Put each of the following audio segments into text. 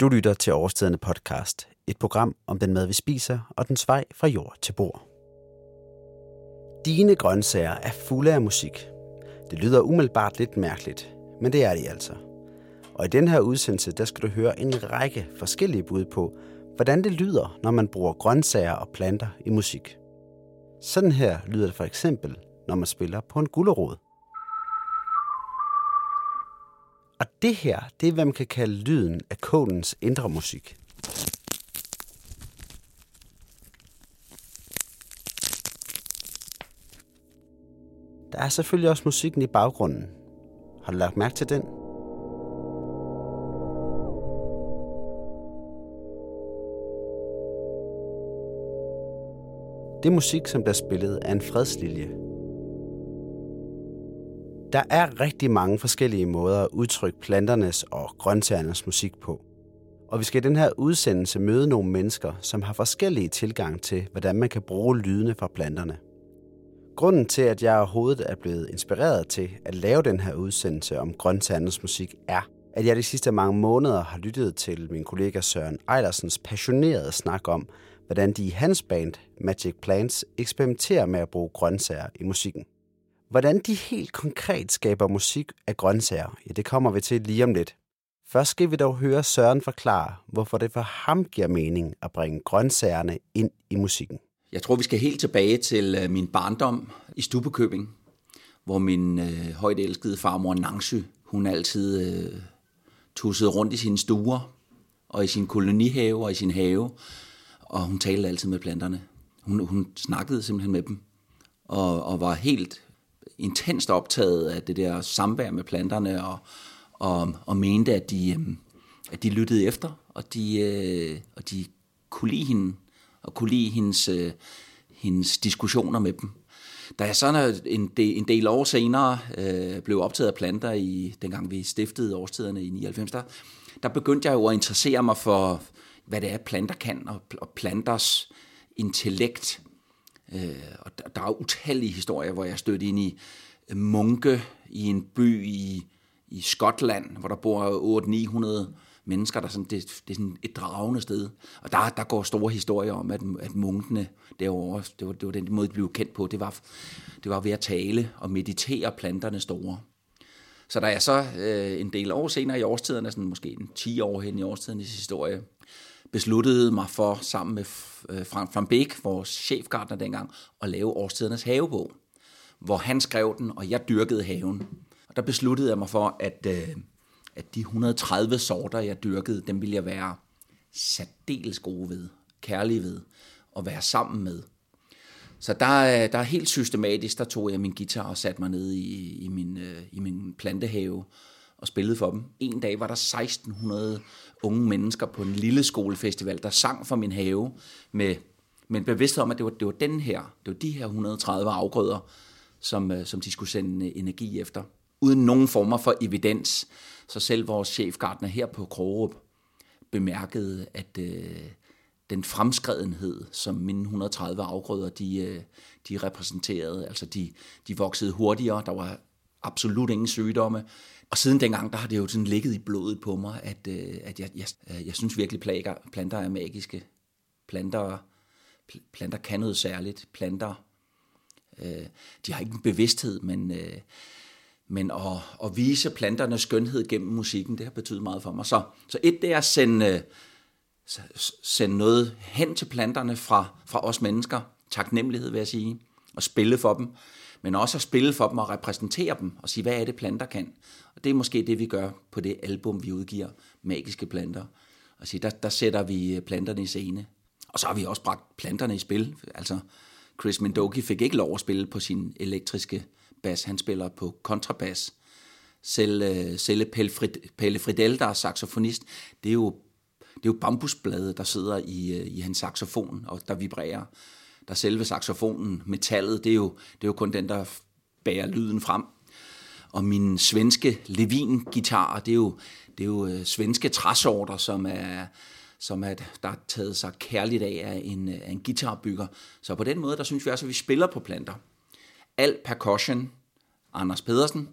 Du lytter til Overstedende podcast, et program om den mad, vi spiser og den vej fra jord til bord. Dine grøntsager er fulde af musik. Det lyder umiddelbart lidt mærkeligt, men det er de altså. Og i den her udsendelse, der skal du høre en række forskellige bud på, hvordan det lyder, når man bruger grøntsager og planter i musik. Sådan her lyder det for eksempel, når man spiller på en gullerod. Og det her, det er, hvad man kan kalde lyden af kålens indre musik. Der er selvfølgelig også musikken i baggrunden. Har du lagt mærke til den? Det musik, som bliver spillet er en fredslilje. Der er rigtig mange forskellige måder at udtrykke planternes og grøntsagernes musik på. Og vi skal i den her udsendelse møde nogle mennesker, som har forskellige tilgang til, hvordan man kan bruge lydene fra planterne. Grunden til, at jeg overhovedet er blevet inspireret til at lave den her udsendelse om grøntsagernes musik, er, at jeg de sidste mange måneder har lyttet til min kollega Søren Ejlersens passionerede snak om, hvordan de i hans band Magic Plants eksperimenterer med at bruge grøntsager i musikken. Hvordan de helt konkret skaber musik af grøntsager, ja, det kommer vi til lige om lidt. Først skal vi dog høre Søren forklare, hvorfor det for ham giver mening at bringe grøntsagerne ind i musikken. Jeg tror, vi skal helt tilbage til øh, min barndom i Stubekøbing, hvor min øh, højt elskede farmor Nangsø, hun altid øh, tussede rundt i sine stuer og i sin kolonihave og i sin have, og hun talte altid med planterne. Hun, hun snakkede simpelthen med dem, og, og var helt intenst optaget af det der samvær med planterne, og, og, og mente, at de, øh, at de lyttede efter, og de, øh, og de kunne lide hende, og kunne lide hendes, øh, hendes diskussioner med dem. Da jeg så en del, en del år senere øh, blev optaget af planter, i dengang vi stiftede årstiderne i 99, der, der begyndte jeg jo at interessere mig for, hvad det er, planter kan, og, og planters intellekt. Øh, og der, der er utallige historier, hvor jeg stødte ind i munke i en by i, i Skotland, hvor der bor 800-900 mennesker, der sådan, det, det er sådan et dragende sted. Og der, der går store historier om, at, at munkene derovre, det var, det var den måde, de blev kendt på, det var, det var ved at tale og meditere planterne store. Så der er så øh, en del år senere i årstiderne, sådan måske en 10 år hen i årstidernes historie, besluttede mig for, sammen med øh, Frank van Beek, vores chefgartner dengang, at lave årstidernes havebog, hvor han skrev den, og jeg dyrkede haven. Og der besluttede jeg mig for, at, øh, at de 130 sorter, jeg dyrkede, dem ville jeg være særdeles gode ved, kærlige ved, og være sammen med. Så der, øh, der helt systematisk, der tog jeg min guitar og satte mig ned i, i, min, i min plantehave og spillede for dem. En dag var der 1600 unge mennesker på en lille skolefestival, der sang for min have med, med en bevidsthed om, at det var, det var den her, det var de her 130 afgrøder, som, øh, som de skulle sende øh, energi efter. Uden nogen former for evidens. Så selv vores chefgartner her på Krogerup bemærkede, at øh, den fremskredenhed, som mine 130 afgrøder, de, øh, de repræsenterede, altså de, de voksede hurtigere, der var absolut ingen sygdomme. Og siden dengang, der har det jo sådan ligget i blodet på mig, at, øh, at jeg, jeg, øh, jeg synes virkelig, plager, planter er magiske. Planter, planter kan noget særligt. Planter, øh, de har ikke en bevidsthed, men, øh, men at, at vise planternes skønhed gennem musikken, det har betydet meget for mig. Så, så et, det er at sende, øh, sende noget hen til planterne fra, fra os mennesker. Taknemmelighed, vil jeg sige. Og spille for dem men også at spille for dem og repræsentere dem og sige, hvad er det planter kan. Det er måske det, vi gør på det album, vi udgiver, Magiske Planter. Og der, der sætter vi øh, planterne i scene. Og så har vi også bragt planterne i spil. Altså, Chris Mendoki fik ikke lov at spille på sin elektriske bas. Han spiller på kontrabas. Selv, øh, uh, selv Pelle Fridel, der er saxofonist, det er jo, det er jo bambusblade, der sidder i, øh, i hans saxofon, og der vibrerer der selve saxofonen, metallet, det er jo, det er jo kun den, der bærer lyden frem. Og min svenske Levin-guitar, det er jo, det er jo øh, svenske træsorter, som er, som er, der er taget sig kærligt af af en, af en guitarbygger. Så på den måde, der synes vi også, at vi spiller på planter. Al percussion, Anders Pedersen,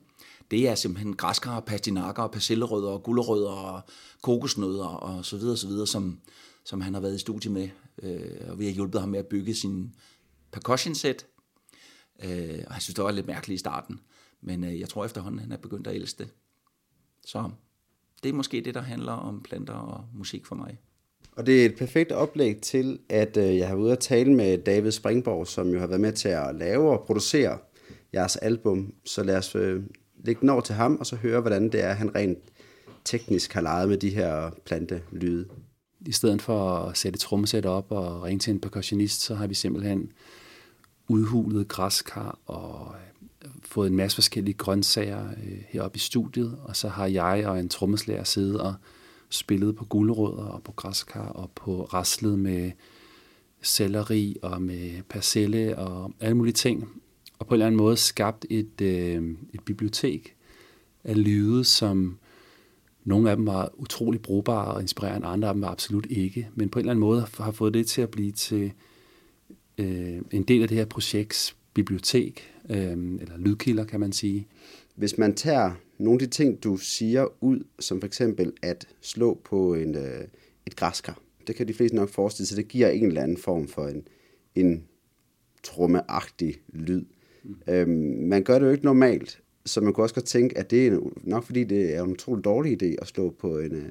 det er simpelthen græskar, pastinakker, persillerødder, gulerødder og kokosnødder og så videre, så videre som, som han har været i studie med. Øh, og vi har hjulpet ham med at bygge sin percussion set. Øh, og jeg synes, det var lidt mærkeligt i starten. Men øh, jeg tror efterhånden, han er begyndt at elske det. Så det er måske det, der handler om planter og musik for mig. Og det er et perfekt oplæg til, at øh, jeg har været ude at tale med David Springborg, som jo har været med til at lave og producere jeres album. Så lad os øh, lægge den over til ham, og så høre, hvordan det er, han rent teknisk har leget med de her plantelyde. I stedet for at sætte trommesæt op og ringe til en percussionist, så har vi simpelthen udhulet græskar og øh, fået en masse forskellige grøntsager øh, heroppe i studiet, og så har jeg og en trommeslager siddet og spillet på gulerødder og på græskar og på raslet med selleri og med persille og alle mulige ting. Og på en eller anden måde skabt et, øh, et bibliotek af lyde, som nogle af dem var utrolig brugbare og inspirerende, andre af dem var absolut ikke. Men på en eller anden måde har fået det til at blive til øh, en del af det her projekts bibliotek, øh, eller lydkilder kan man sige. Hvis man tager nogle af de ting, du siger ud, som for eksempel at slå på en, øh, et græskar, det kan de fleste nok forestille sig, det giver en eller anden form for en, en trummeagtig lyd. Mm. Øhm, man gør det jo ikke normalt, så man kunne også godt tænke, at det er nok fordi, det er en utrolig dårlig idé at slå på en, øh,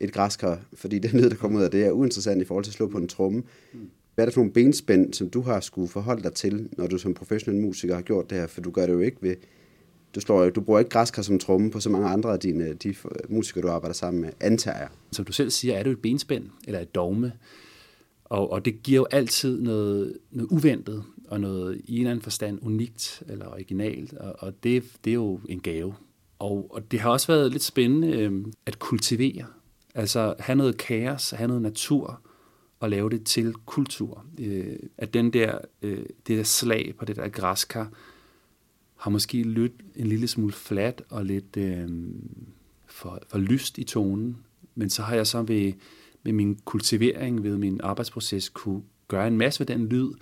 et græskar, fordi det lyd, der kommer ud af det, er uinteressant i forhold til at slå på en tromme. Mm. Hvad er det for nogle benspænd, som du har skulle forholde dig til, når du som professionel musiker har gjort det her? For du gør det jo ikke ved... Du, slår, du bruger ikke græskar som tromme på så mange andre af dine, de musikere, du arbejder sammen med, antager jeg. Som du selv siger, er det et benspænd, eller et dogme. Og, og det giver jo altid noget, noget uventet, og noget i en eller anden forstand unikt eller originalt, og, og det, det er jo en gave. Og, og det har også været lidt spændende øh, at kultivere. Altså have noget kaos, have noget natur, og lave det til kultur. Øh, at den der, øh, det der slag på det der græskar, har måske lyttet en lille smule flat og lidt øh, for, for lyst i tonen. Men så har jeg så ved, med min kultivering, ved min arbejdsproces, kunne gøre en masse ved den lyd,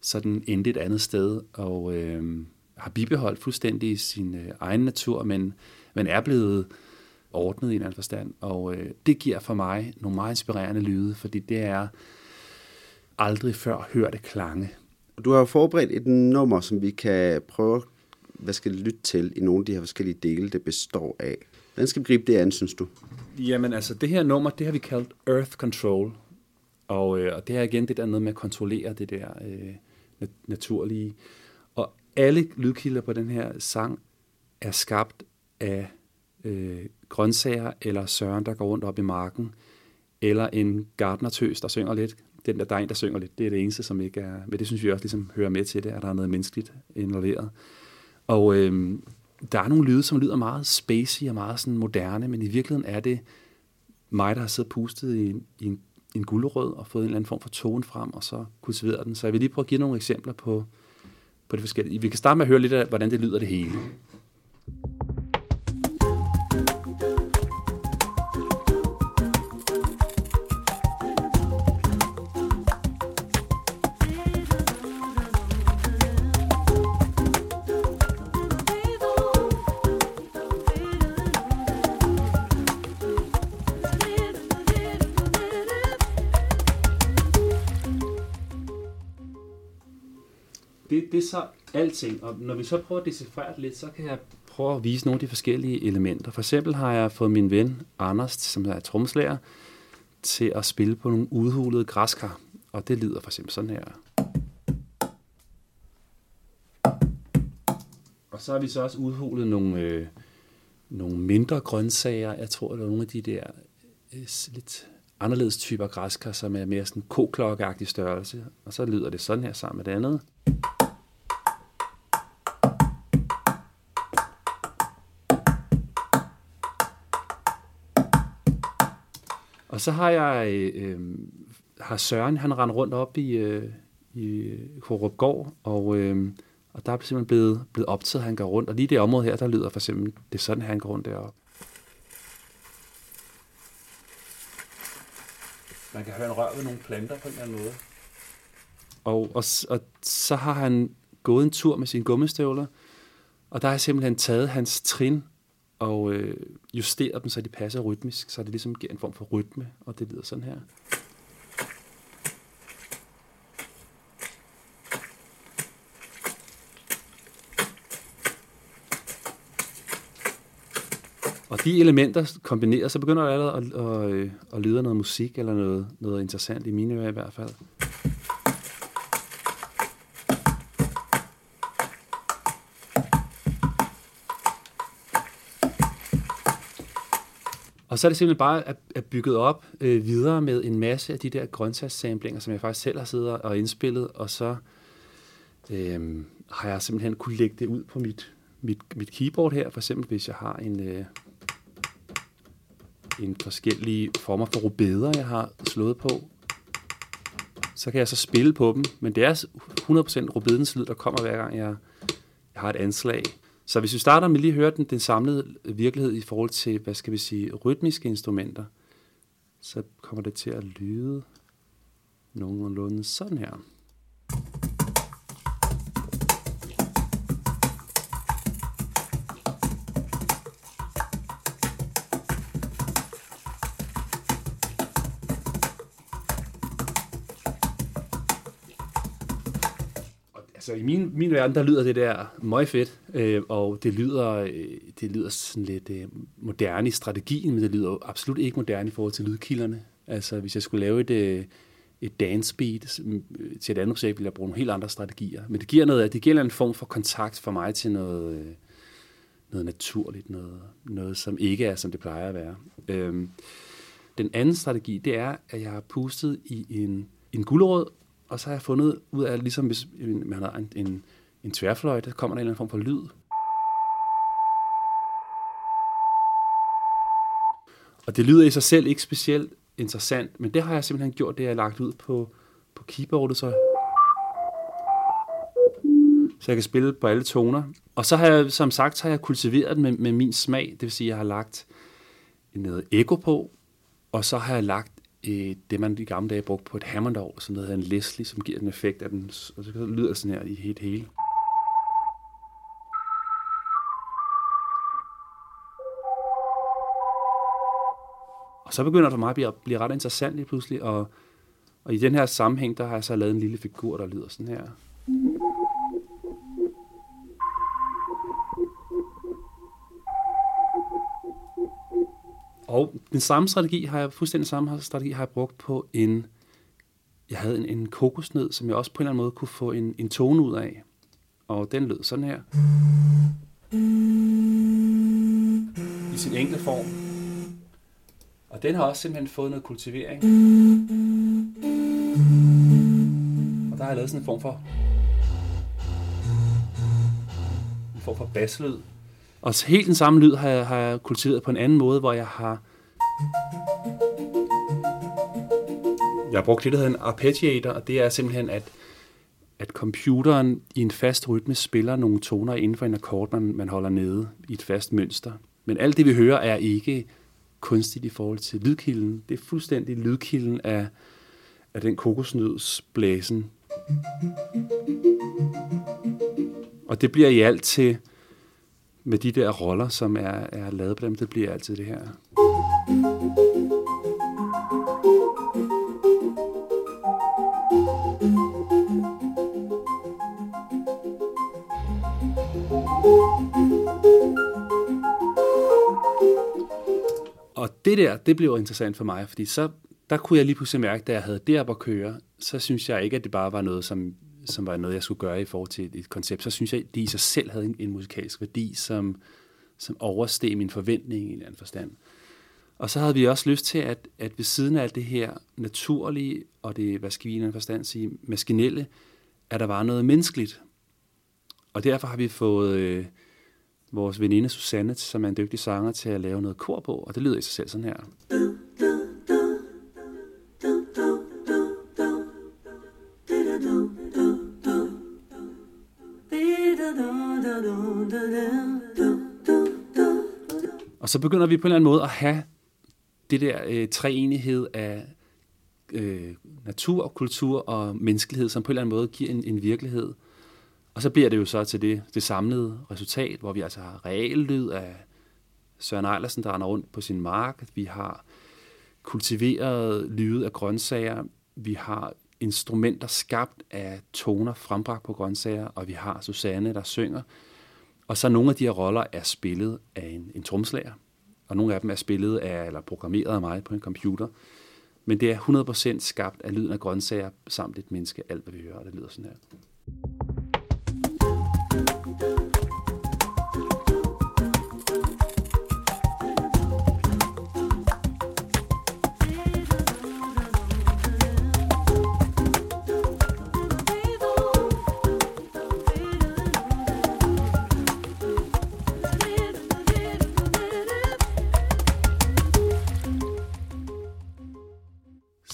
så den endte et andet sted, og øh, har bibeholdt fuldstændig sin øh, egen natur, men, men er blevet ordnet i en anden forstand. Og øh, det giver for mig nogle meget inspirerende lyde, fordi det er aldrig før hørte klange. Du har jo forberedt et nummer, som vi kan prøve hvad skal lytte til i nogle af de her forskellige dele, det består af. Hvordan skal vi gribe det an, synes du? Jamen altså, det her nummer, det har vi kaldt Earth Control. Og, øh, og det er igen det der noget med at kontrollere det der øh, naturlige. Og alle lydkilder på den her sang er skabt af øh, grøntsager, eller søren, der går rundt op i marken, eller en gardnertøs, der synger lidt. Den der, der er en, der synger lidt, det er det eneste, som ikke er... Men det synes vi også ligesom hører med til det, at der er noget menneskeligt involveret. Og øh, der er nogle lyde, som lyder meget spacey og meget sådan moderne, men i virkeligheden er det mig, der har siddet pustet i, i en, en guldrød og fået en eller anden form for tone frem, og så kultiveret den. Så jeg vil lige prøve at give nogle eksempler på, på det forskellige. Vi kan starte med at høre lidt af, hvordan det lyder det hele. Det, det er så alting, og når vi så prøver at decifrere det lidt, så kan jeg prøve at vise nogle af de forskellige elementer. For eksempel har jeg fået min ven Anders, som er trommeslager, til at spille på nogle udhulede græskar, og det lyder for eksempel sådan her. Og så har vi så også udhulet nogle, øh, nogle mindre grøntsager. Jeg tror, der er nogle af de der øh, lidt anderledes typer græskar, som er mere sådan koklokkeagtig størrelse. Og så lyder det sådan her sammen med det andet. Og så har jeg øh, har Søren, han render rundt op i, øh, i Gård, og, øh, og der er simpelthen blevet, blevet optaget, at han går rundt. Og lige det område her, der lyder for eksempel, det er sådan, han går rundt deroppe. Man kan høre en rør ved nogle planter på en eller anden måde. Og, og, og så har han gået en tur med sine gummistøvler, Og der har jeg simpelthen taget hans trin og øh, justeret dem, så de passer rytmisk, så det ligesom giver en form for rytme, og det lyder sådan her. Og de elementer kombineret, så begynder jeg allerede at, at, øh, at, at lyde noget musik, eller noget, noget interessant i mine ører i hvert fald. Og så er det simpelthen bare at, at bygget op øh, videre med en masse af de der grøntsagssamplinger, som jeg faktisk selv har siddet og indspillet, og så øh, har jeg simpelthen kunne lægge det ud på mit, mit, mit keyboard her, for eksempel hvis jeg har en, øh, en forskellige former for rubeder, jeg har slået på, så kan jeg så spille på dem, men det er 100% rubedens lyd, der kommer hver gang jeg, jeg har et anslag. Så hvis vi starter med lige at høre den, den samlede virkelighed i forhold til, hvad skal vi sige, rytmiske instrumenter, så kommer det til at lyde nogenlunde sådan her. Altså i min, min verden, der lyder det der meget fedt, øh, og det lyder, øh, det lyder sådan lidt øh, moderne i strategien, men det lyder absolut ikke moderne i forhold til lydkilderne. Altså hvis jeg skulle lave et, øh, et dance beat øh, til et andet projekt, ville jeg bruge nogle helt andre strategier. Men det giver, noget, det giver en form for kontakt for mig til noget, øh, noget naturligt, noget, noget som ikke er, som det plejer at være. Øh, den anden strategi, det er, at jeg har pustet i en, en gulerod, og så har jeg fundet ud af, ligesom hvis man har en, en, en tværfløj, der kommer der en eller anden form for lyd. Og det lyder i sig selv ikke specielt interessant, men det har jeg simpelthen gjort, det jeg har lagt ud på, på keyboardet, så, så jeg kan spille på alle toner. Og så har jeg, som sagt, har jeg kultiveret med, med min smag, det vil sige, at jeg har lagt noget ekko på, og så har jeg lagt øh, det, man i gamle dage brugte på et Hammondorgel, som hedder en Leslie, som giver en effekt af den, og så lyder sådan her i helt hele. Og så begynder det for mig at blive, blive ret interessant lige pludselig, og, og i den her sammenhæng, der har jeg så lavet en lille figur, der lyder sådan her. Og den samme strategi har jeg, fuldstændig samme strategi har jeg brugt på en, jeg havde en, en kokosnød, som jeg også på en eller anden måde kunne få en, en tone ud af. Og den lød sådan her. I sin enkle form. Og den har også simpelthen fået noget kultivering. Og der har jeg lavet sådan en form for en form for basslyd. Og helt den samme lyd har jeg, har jeg kultiveret på en anden måde, hvor jeg har jeg har brugt det, der hedder en arpeggiator, og det er simpelthen, at, at computeren i en fast rytme spiller nogle toner inden for en akkord, man, man holder nede i et fast mønster. Men alt det, vi hører, er ikke kunstigt i forhold til lydkilden. Det er fuldstændig lydkilden af, af den kokosnødsblæsen. Og det bliver i alt til med de der roller, som er, er lavet på dem, det bliver altid det her. Det der, det blev interessant for mig, fordi så der kunne jeg lige pludselig mærke, da jeg havde det op at køre, så synes jeg ikke, at det bare var noget, som som var noget, jeg skulle gøre i forhold til et, et koncept, så synes jeg, at det i sig selv havde en, en musikalsk værdi, som, som oversteg min forventning i en eller anden forstand. Og så havde vi også lyst til, at, at ved siden af alt det her naturlige, og det, hvad skal vi i en anden forstand sige, maskinelle, at der var noget menneskeligt. Og derfor har vi fået øh, vores veninde Susanne, som er en dygtig sanger, til at lave noget kor på, og det lyder i sig selv sådan her. Og så begynder vi på en eller anden måde at have det der øh, treenighed af øh, natur, kultur og menneskelighed, som på en eller anden måde giver en, en virkelighed. Og så bliver det jo så til det, det samlede resultat, hvor vi altså har reallyd af Søren Eilersen, der render rundt på sin mark. Vi har kultiveret lyde af grøntsager. Vi har instrumenter skabt af toner frembragt på grøntsager, og vi har Susanne, der synger. Og så nogle af de her roller er spillet af en, en tromslager, og nogle af dem er spillet af, eller programmeret af mig på en computer. Men det er 100% skabt af lyden af grøntsager samt et menneske, alt hvad vi hører, det lyder sådan her.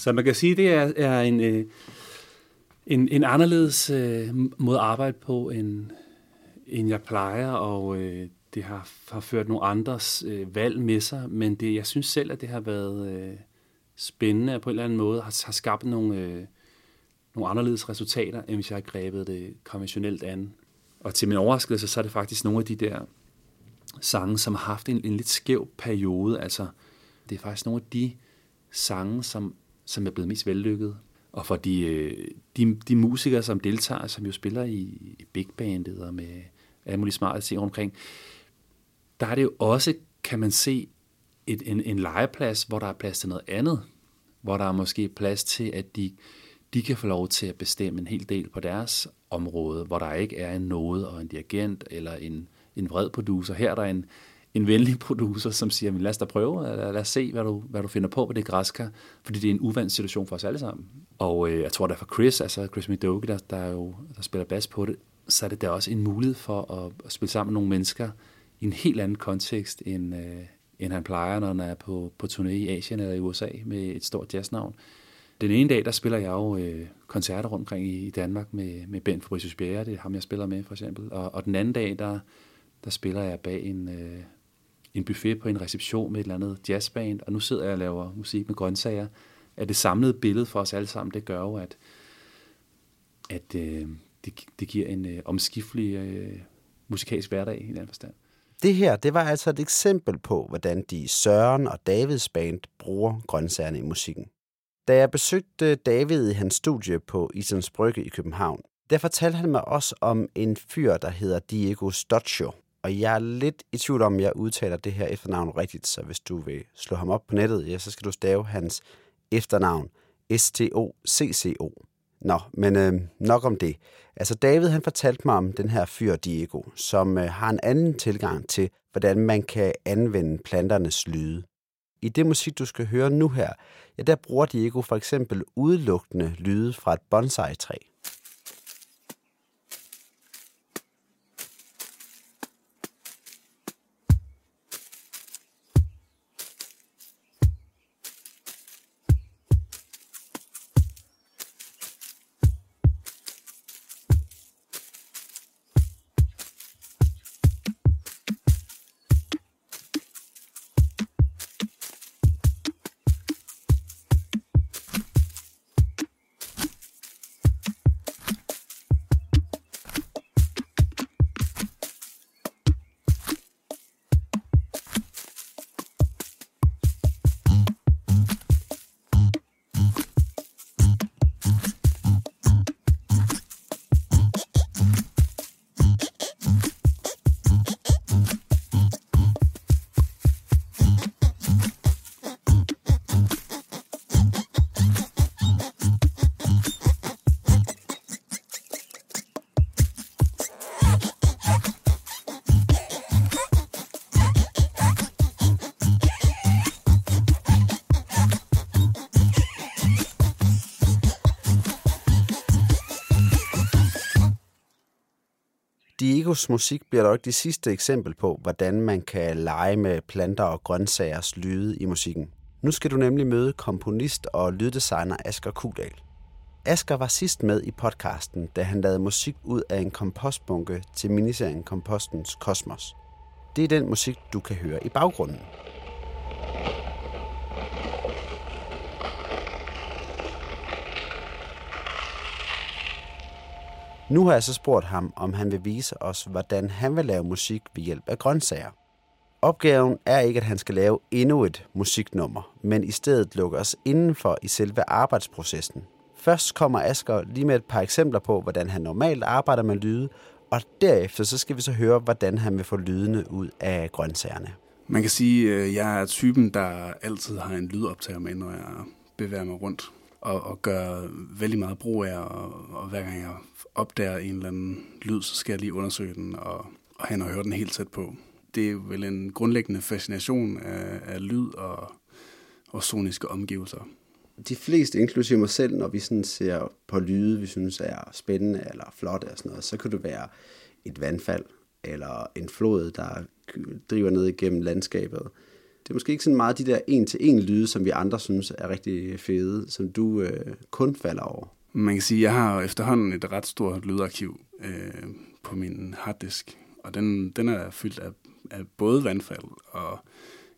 Så man kan sige, det er, er en, øh, en, en anderledes øh, måde at arbejde på, end, end jeg plejer, og øh, det har, har ført nogle andres øh, valg med sig, men det, jeg synes selv, at det har været øh, spændende, og på en eller anden måde har, har skabt nogle, øh, nogle anderledes resultater, end hvis jeg har grebet det konventionelt an. Og til min overraskelse, så er det faktisk nogle af de der sange, som har haft en, en lidt skæv periode. Altså, det er faktisk nogle af de sange, som som er blevet mest vellykket. Og for de, øh, de, de musikere, som deltager, som jo spiller i, i big bandet og med alle mulige smarte ting omkring, der er det jo også, kan man se, et, en, en legeplads, hvor der er plads til noget andet. Hvor der er måske plads til, at de, de kan få lov til at bestemme en hel del på deres område, hvor der ikke er en node og en dirigent eller en, en vred producer. Her er der en, en venlig producer, som siger, lad os da prøve, lad os se, hvad du, hvad du finder på på det græskar, fordi det er en uvandt situation for os alle sammen. Og øh, jeg tror, der for Chris, altså Chris Midoki, der, der, er jo, der spiller bas på det, så er det da også en mulighed for at, at spille sammen med nogle mennesker i en helt anden kontekst, end, øh, end han plejer, når han er på, på turné i Asien eller i USA med et stort jazznavn. Den ene dag, der spiller jeg jo øh, koncerter rundt omkring i, i Danmark med, med Ben Fabricius Bjerre, det er ham, jeg spiller med for eksempel. Og, og den anden dag, der, der spiller jeg bag en, øh, en buffet på en reception med et eller andet jazzband, og nu sidder jeg og laver musik med grøntsager, at det samlede billede for os alle sammen, det gør jo, at, at øh, det, det giver en øh, omskiftelig øh, musikalsk hverdag i den forstand. Det her, det var altså et eksempel på, hvordan de Søren og Davids band bruger grøntsagerne i musikken. Da jeg besøgte David i hans studie på Isens Brygge i København, der fortalte han mig også om en fyr, der hedder Diego Stoccio. Og jeg er lidt i tvivl om, jeg udtaler det her efternavn rigtigt, så hvis du vil slå ham op på nettet, ja, så skal du stave hans efternavn S-T-O-C-C-O. Nå, men øh, nok om det. Altså David han fortalte mig om den her fyr Diego, som øh, har en anden tilgang til, hvordan man kan anvende planternes lyde. I det musik, du skal høre nu her, ja, der bruger Diego for eksempel udelukkende lyde fra et bonsai-træ. Diegos musik bliver dog ikke det sidste eksempel på, hvordan man kan lege med planter og grøntsagers lyde i musikken. Nu skal du nemlig møde komponist og lyddesigner Asger Kudal. Asger var sidst med i podcasten, da han lavede musik ud af en kompostbunke til miniserien Kompostens Kosmos. Det er den musik, du kan høre i baggrunden. Nu har jeg så spurgt ham, om han vil vise os, hvordan han vil lave musik ved hjælp af grøntsager. Opgaven er ikke, at han skal lave endnu et musiknummer, men i stedet lukke os indenfor i selve arbejdsprocessen. Først kommer Asger lige med et par eksempler på, hvordan han normalt arbejder med lyde, og derefter så skal vi så høre, hvordan han vil få lydene ud af grøntsagerne. Man kan sige, at jeg er typen, der altid har en lydoptager med, når jeg bevæger mig rundt og, og gør vældig meget brug af, og, og hver gang jeg opdager en eller anden lyd, så skal jeg lige undersøge den og, og have og høre den helt tæt på. Det er vel en grundlæggende fascination af, af lyd og, og soniske omgivelser. De fleste, inklusive mig selv, når vi sådan ser på lyde, vi synes er spændende eller flot og sådan noget, så kan det være et vandfald eller en flod, der driver ned igennem landskabet. Det er måske ikke sådan meget de der en-til-en lyde, som vi andre synes er rigtig fede, som du øh, kun falder over. Man kan sige, at jeg har efterhånden et ret stort lydarkiv øh, på min harddisk, og den, den er fyldt af, af både vandfald og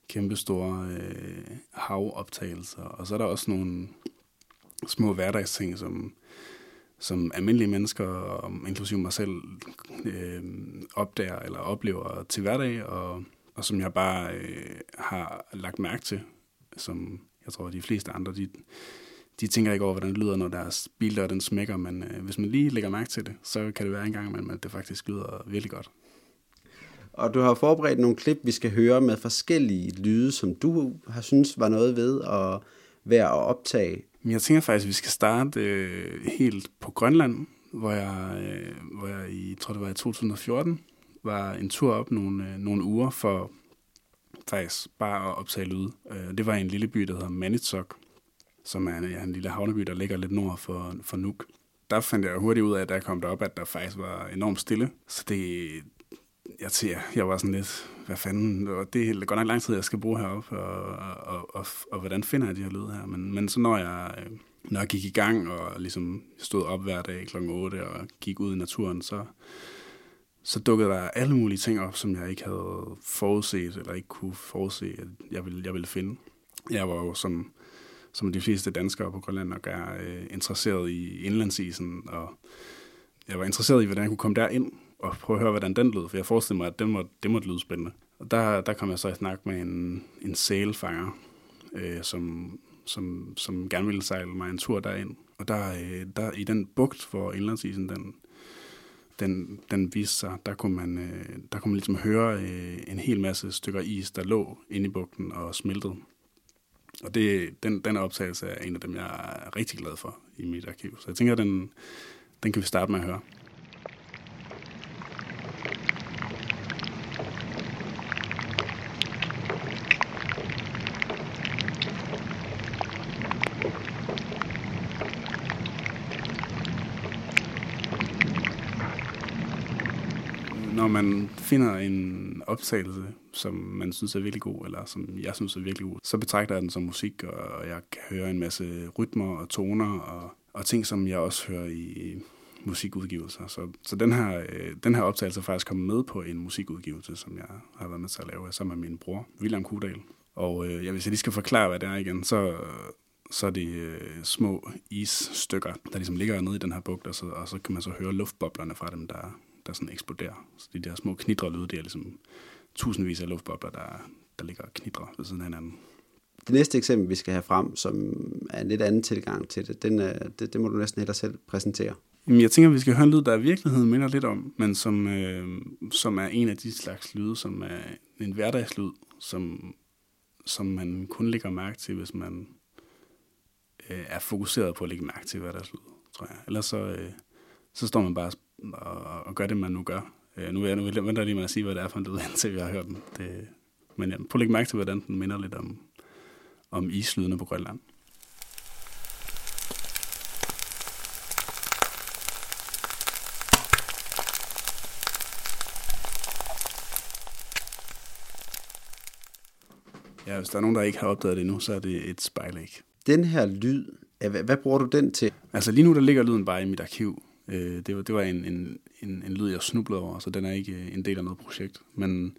kæmpestore øh, havoptagelser, og så er der også nogle små hverdagsting, som, som almindelige mennesker, og inklusive mig selv, øh, opdager eller oplever til hverdag, og, og som jeg bare øh, har lagt mærke til, som jeg tror, de fleste andre, de, de tænker ikke over, hvordan det lyder, når deres bildør den smækker, men øh, hvis man lige lægger mærke til det, så kan det være en gang imellem, at det faktisk lyder virkelig godt. Og du har forberedt nogle klip, vi skal høre med forskellige lyde, som du har synes var noget ved at være at optage. Jeg tænker faktisk, at vi skal starte øh, helt på Grønland, hvor jeg, øh, hvor jeg i, jeg tror det var i 2014, var en tur op nogle, øh, nogle uger for faktisk bare at optage lyd. Øh, det var en lille by, der hedder Manitsok, som er en, ja, en lille havneby, der ligger lidt nord for, for Nuuk. Der fandt jeg hurtigt ud af, da jeg kom derop, at der faktisk var enormt stille. Så det, jeg, tænker, jeg var sådan lidt, hvad fanden, og det er godt nok lang tid, jeg skal bruge heroppe, og, og, og, og, og hvordan finder jeg de her lyde her? Men, men så når jeg, øh, når jeg gik i gang, og ligesom stod op hver dag kl. 8 og gik ud i naturen, så, så dukkede der alle mulige ting op, som jeg ikke havde forudset, eller ikke kunne forudse, at jeg ville, jeg ville finde. Jeg var jo som, som de fleste danskere på Grønland nok er øh, interesseret i indlandsisen, og jeg var interesseret i, hvordan jeg kunne komme derind, og prøve at høre, hvordan den lød, for jeg forestillede mig, at den måtte, det måtte lyde spændende. Og der, der kom jeg så i snak med en, en sælfanger, øh, som, som, som gerne ville sejle mig en tur derind. Og der, øh, der i den bugt, hvor indlandsisen den, den, den viste sig, der kunne man, øh, der kunne man ligesom høre øh, en hel masse stykker is, der lå inde i bugten og smeltede. Og det, den, den optagelse er en af dem, jeg er rigtig glad for i mit arkiv. Så jeg tænker, den, den kan vi starte med at høre. Når man finder en optagelse, som man synes er virkelig god, eller som jeg synes er virkelig god, så betragter jeg den som musik, og jeg kan høre en masse rytmer og toner, og, og ting, som jeg også hører i musikudgivelser. Så, så den, her, øh, den her optagelse er faktisk kommet med på en musikudgivelse, som jeg har været med til at lave sammen med min bror, William Kudal. Og øh, jeg, hvis jeg lige skal forklare, hvad det er igen, så, så er det øh, små isstykker, der ligesom ligger nede i den her bugt, og så, og så kan man så høre luftboblerne fra dem, der, der sådan eksploderer. Så de der små knidrelyde, det er ligesom tusindvis af luftbobler, der, der ligger og knidrer ved siden af hinanden. Det næste eksempel, vi skal have frem, som er en lidt anden tilgang til det, den, det, det må du næsten hellere selv præsentere. Jeg tænker, at vi skal høre en lyd, der i virkeligheden minder lidt om, men som, øh, som er en af de slags lyde, som er en hverdagslyd, som, som man kun lægger mærke til, hvis man øh, er fokuseret på at lægge mærke til hverdagslyd, tror jeg. Ellers så, øh, så står man bare og, og gør det, man nu gør. Øh, nu, er jeg, nu venter jeg lige med at sige, hvad det er for en lyd, indtil vi har hørt den. Det, men ja, prøv at lægge mærke til, hvordan den minder lidt om, om islydene på Grønland. Ja, hvis der er nogen, der ikke har opdaget det endnu, så er det et spejlæg. Den her lyd, hvad, hvad bruger du den til? Altså lige nu, der ligger lyden bare i mit arkiv. Øh, det var, det var en, en, en, en lyd, jeg snublede over, så den er ikke øh, en del af noget projekt. Men,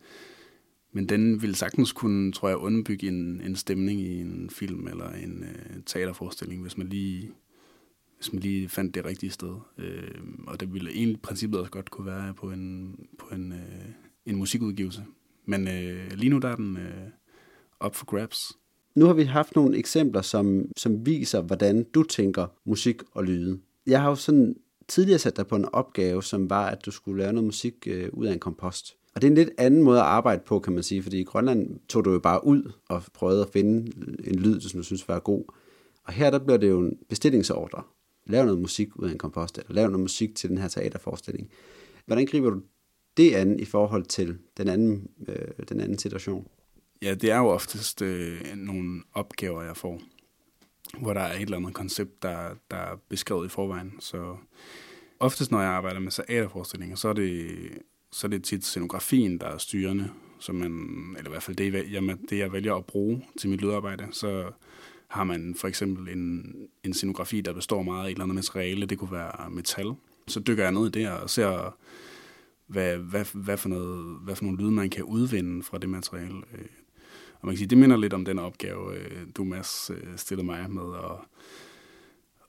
men den vil sagtens kunne, tror jeg, underbygge en, en stemning i en film eller en øh, teaterforestilling, hvis man lige hvis man lige fandt det rigtige sted. Øh, og det ville egentlig i princippet også godt kunne være på en, på en, øh, en musikudgivelse. Men øh, lige nu der er den øh, op for grabs. Nu har vi haft nogle eksempler, som, som viser, hvordan du tænker musik og lyde. Jeg har jo sådan tidligere sat dig på en opgave, som var, at du skulle lave noget musik øh, ud af en kompost. Og det er en lidt anden måde at arbejde på, kan man sige, fordi i Grønland tog du jo bare ud og prøvede at finde en lyd, som du synes var god. Og her der bliver det jo en bestillingsordre. Lav noget musik ud af en kompost, eller lav noget musik til den her teaterforestilling. Hvordan griber du det an i forhold til den anden, øh, den anden situation? Ja, det er jo oftest øh, nogle opgaver, jeg får, hvor der er et eller andet koncept, der, der er beskrevet i forvejen. Så oftest, når jeg arbejder med teaterforestillinger, så er det, så er det tit scenografien, der er styrende, så man, eller i hvert fald det, jamen, det, jeg vælger at bruge til mit lydarbejde. Så har man for eksempel en, en scenografi, der består meget af et eller andet materiale, det kunne være metal. Så dykker jeg ned i det og ser, hvad, hvad, hvad, for noget, hvad for nogle lyde, man kan udvinde fra det materiale. Øh, og man kan sige, det minder lidt om den opgave, øh, du, Mads, øh, stillede mig med at,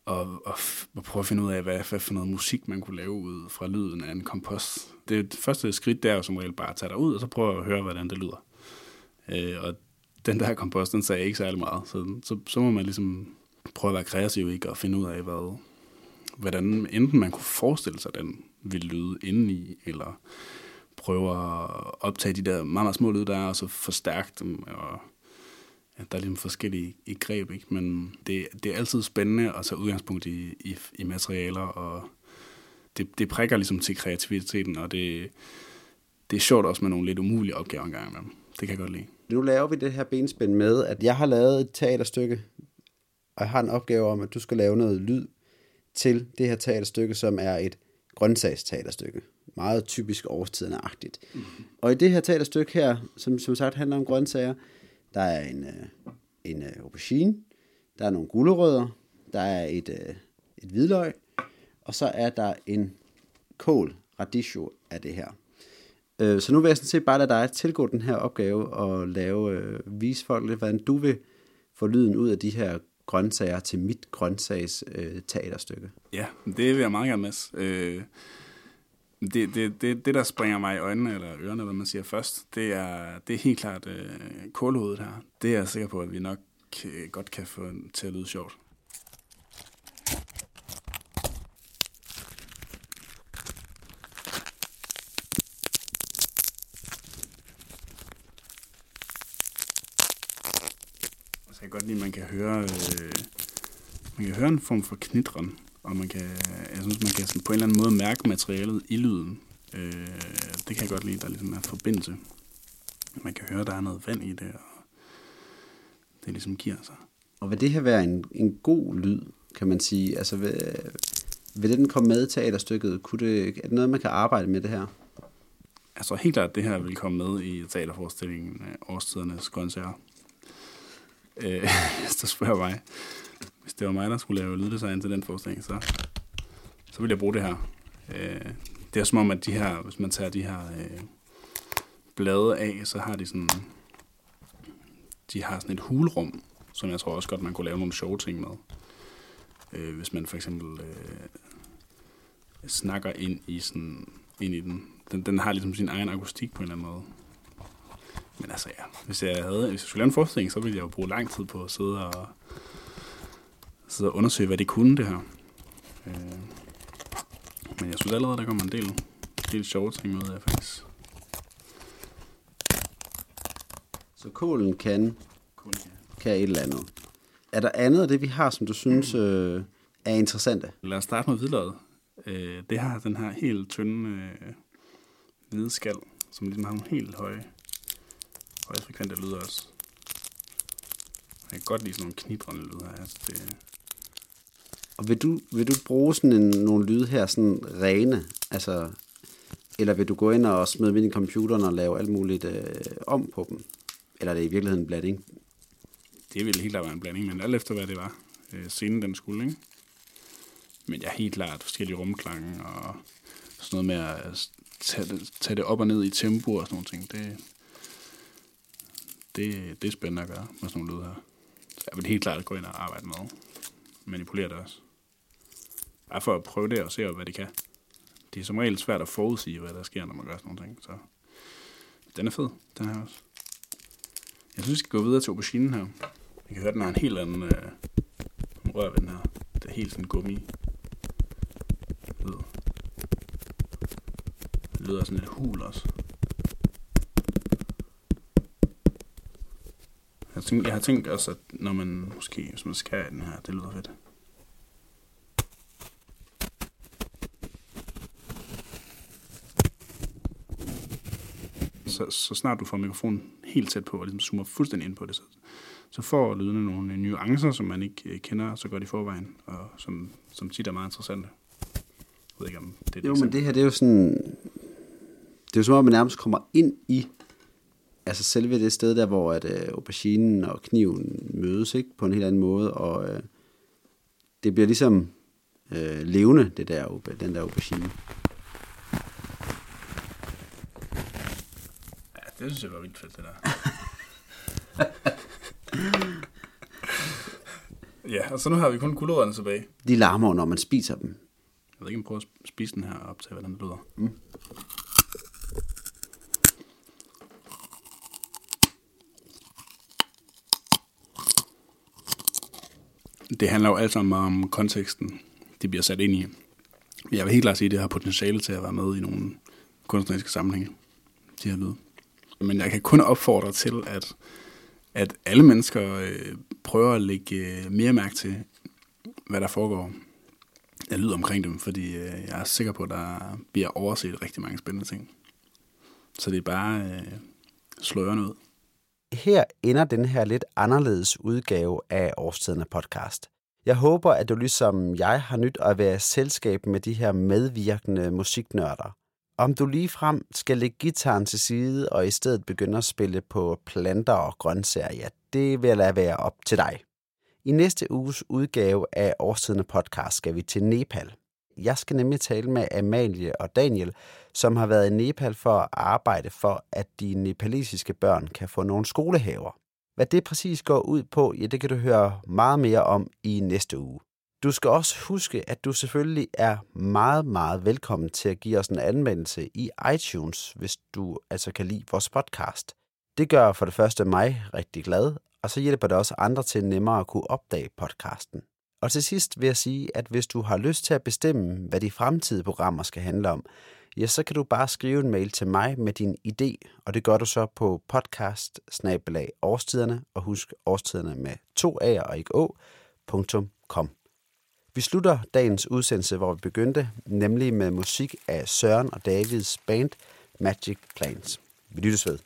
og, og, og prøve at finde ud af, hvad, hvad for noget musik man kunne lave ud fra lyden af en kompost. Det, det første skridt, der er jo som regel bare at tage dig ud, og så prøve at høre, hvordan det lyder. Øh, og den der kompost, den sagde ikke særlig meget, så, så, så må man ligesom prøve at være kreativ ikke, og finde ud af, hvad, hvordan enten man kunne forestille sig, den ville lyde indeni, eller prøve at optage de der meget, meget små lyde, der er, og så forstærke dem, og ja, der er ligesom forskellige i greb, ikke? men det, det er altid spændende at tage udgangspunkt i, i, i materialer, og det, det prikker ligesom til kreativiteten, og det, det er sjovt også med nogle lidt umulige opgaver engang imellem. Det kan jeg godt lide. Nu laver vi det her benspænd med, at jeg har lavet et teaterstykke, og jeg har en opgave om, at du skal lave noget lyd til det her teaterstykke, som er et grøntsagsteaterstykke. Meget typisk årstidende-agtigt. Mm. Mm-hmm. Og i det her teaterstykke her, som som sagt handler om grøntsager, der er en, øh, en øh, aubergine, der er nogle gulerødder, der er et, øh, et hvidløg, og så er der en kål, radicchio af det her. Øh, så nu vil jeg sådan set bare lade dig tilgå den her opgave og lave, øh, vise folk lidt, hvordan du vil få lyden ud af de her grøntsager til mit grøntsags øh, teaterstykke. Ja, det vil jeg meget gerne, Mads. Øh, det, det, det, det, der springer mig i øjnene, eller ørerne, hvad man siger først, det er, det er helt klart øh, kålhovedet her. Det er jeg sikker på, at vi nok øh, godt kan få til at lyde sjovt. Jeg kan godt lide, at man kan høre, øh, man kan høre en form for knitren, og man kan, jeg synes, man kan sådan på en eller anden måde mærke materialet i lyden. Øh, det kan jeg godt lide, der ligesom er forbindelse. Man kan høre, der er noget vand i det, og det ligesom giver sig. Og vil det her være en, en god lyd, kan man sige? Altså, vil, vil den komme med i teaterstykket? Kunne det, er det noget, man kan arbejde med det her? Tror helt klart, det her vil komme med i teaterforestillingen Årstidernes grøntsager. Øh, hvis du spørger mig. Hvis det var mig, der skulle lave lyddesign til den forestilling, så, så ville jeg bruge det her. Øh, det er som om, at de her, hvis man tager de her øh, blade af, så har de sådan, de har sådan et hulrum, som jeg tror også godt, man kunne lave nogle sjove ting med. Øh, hvis man for eksempel øh, snakker ind i, sådan, ind i den. den. Den har ligesom sin egen akustik på en eller anden måde. Men altså ja, hvis jeg, havde, hvis jeg skulle lave en forestilling, så ville jeg jo bruge lang tid på at sidde og, sidde og undersøge, hvad det kunne, det her. Øh, men jeg synes allerede, der kommer en del, del sjove ting ud af, faktisk. Så kålen kan, kan et eller andet. Er der andet af det, vi har, som du synes øh, er interessante? Lad os starte med hvidløget. Øh, det har den her helt tynde øh, hvide skal, som ligesom har nogle helt høje, høje frekvente lyder også. Jeg kan godt lide sådan nogle knibrende lyder. Altså det, og vil du, vil du bruge sådan en, nogle lyde her, sådan rene, altså, eller vil du gå ind og smide dem ind i computeren og lave alt muligt øh, om på dem? Eller er det i virkeligheden en blanding? Det ville helt klart være en blanding, men alt efter hvad det var. Øh, scenen den skulle, ikke? Men jeg er helt klart forskellige rumklange og sådan noget med at øh, tage det, tage det op og ned i tempo og sådan nogle ting. Det, det, det er spændende at gøre med sådan nogle lyde her. Så jeg vil helt klart gå ind og arbejde med manipulere det også. Bare for at prøve det og se, hvad det kan. Det er som regel svært at forudsige, hvad der sker, når man gør sådan nogle ting. Så den er fed, den her også. Jeg synes, vi skal gå videre til auberginen her. Jeg kan høre, den har en helt anden øh, rør ved den her. Det er helt sådan gummi. Lyd. Det lyder sådan lidt hul også. Jeg, tænker, jeg har tænkt også, at når man måske, hvis man skal den her, det lyder fedt. Så, så snart du får mikrofonen helt tæt på, og ligesom zoomer fuldstændig ind på det, så, så får lydene nogle nuancer, som man ikke øh, kender så godt i forvejen, og som, som tit er meget interessante. Jeg ved ikke, om det er Jo, men det her, det er jo sådan... Det er jo som om, man nærmest kommer ind i altså selve det sted der, hvor at, øh, auberginen og kniven mødes ikke, på en helt anden måde, og øh, det bliver ligesom øh, levende, det der, den der aubergine. Det synes jeg var vildt fedt, det der. ja, og så nu har vi kun gulerødderne tilbage. De larmer når man spiser dem. Jeg ved ikke, om jeg prøver at spise den her op til, hvordan det lyder. Det handler jo alt sammen om konteksten, det bliver sat ind i. Jeg vil helt klart sige, at det har potentiale til at være med i nogle kunstneriske sammenhænge, de her lyde. Men jeg kan kun opfordre til, at, at alle mennesker øh, prøver at lægge øh, mere mærke til, hvad der foregår af lyd omkring dem, fordi øh, jeg er sikker på, at der bliver overset rigtig mange spændende ting. Så det er bare øh, slå ørerne ud. Her ender den her lidt anderledes udgave af Årstiderne podcast. Jeg håber, at du ligesom jeg har nyt at være i selskab med de her medvirkende musiknørder. Om du lige frem skal lægge gitaren til side og i stedet begynde at spille på planter og grøntsager, ja, det vil jeg lade være op til dig. I næste uges udgave af Årstidende podcast skal vi til Nepal. Jeg skal nemlig tale med Amalie og Daniel, som har været i Nepal for at arbejde for, at de nepalesiske børn kan få nogle skolehaver. Hvad det præcis går ud på, ja, det kan du høre meget mere om i næste uge. Du skal også huske, at du selvfølgelig er meget, meget velkommen til at give os en anmeldelse i iTunes, hvis du altså kan lide vores podcast. Det gør for det første mig rigtig glad, og så hjælper det også andre til nemmere at kunne opdage podcasten. Og til sidst vil jeg sige, at hvis du har lyst til at bestemme, hvad de fremtidige programmer skal handle om, ja, så kan du bare skrive en mail til mig med din idé, og det gør du så på podcast årstiderne, og husk årstiderne med to A'er og ikke Å. Vi slutter dagens udsendelse, hvor vi begyndte, nemlig med musik af Søren og Davids band Magic Planes. Vi lyttes ved.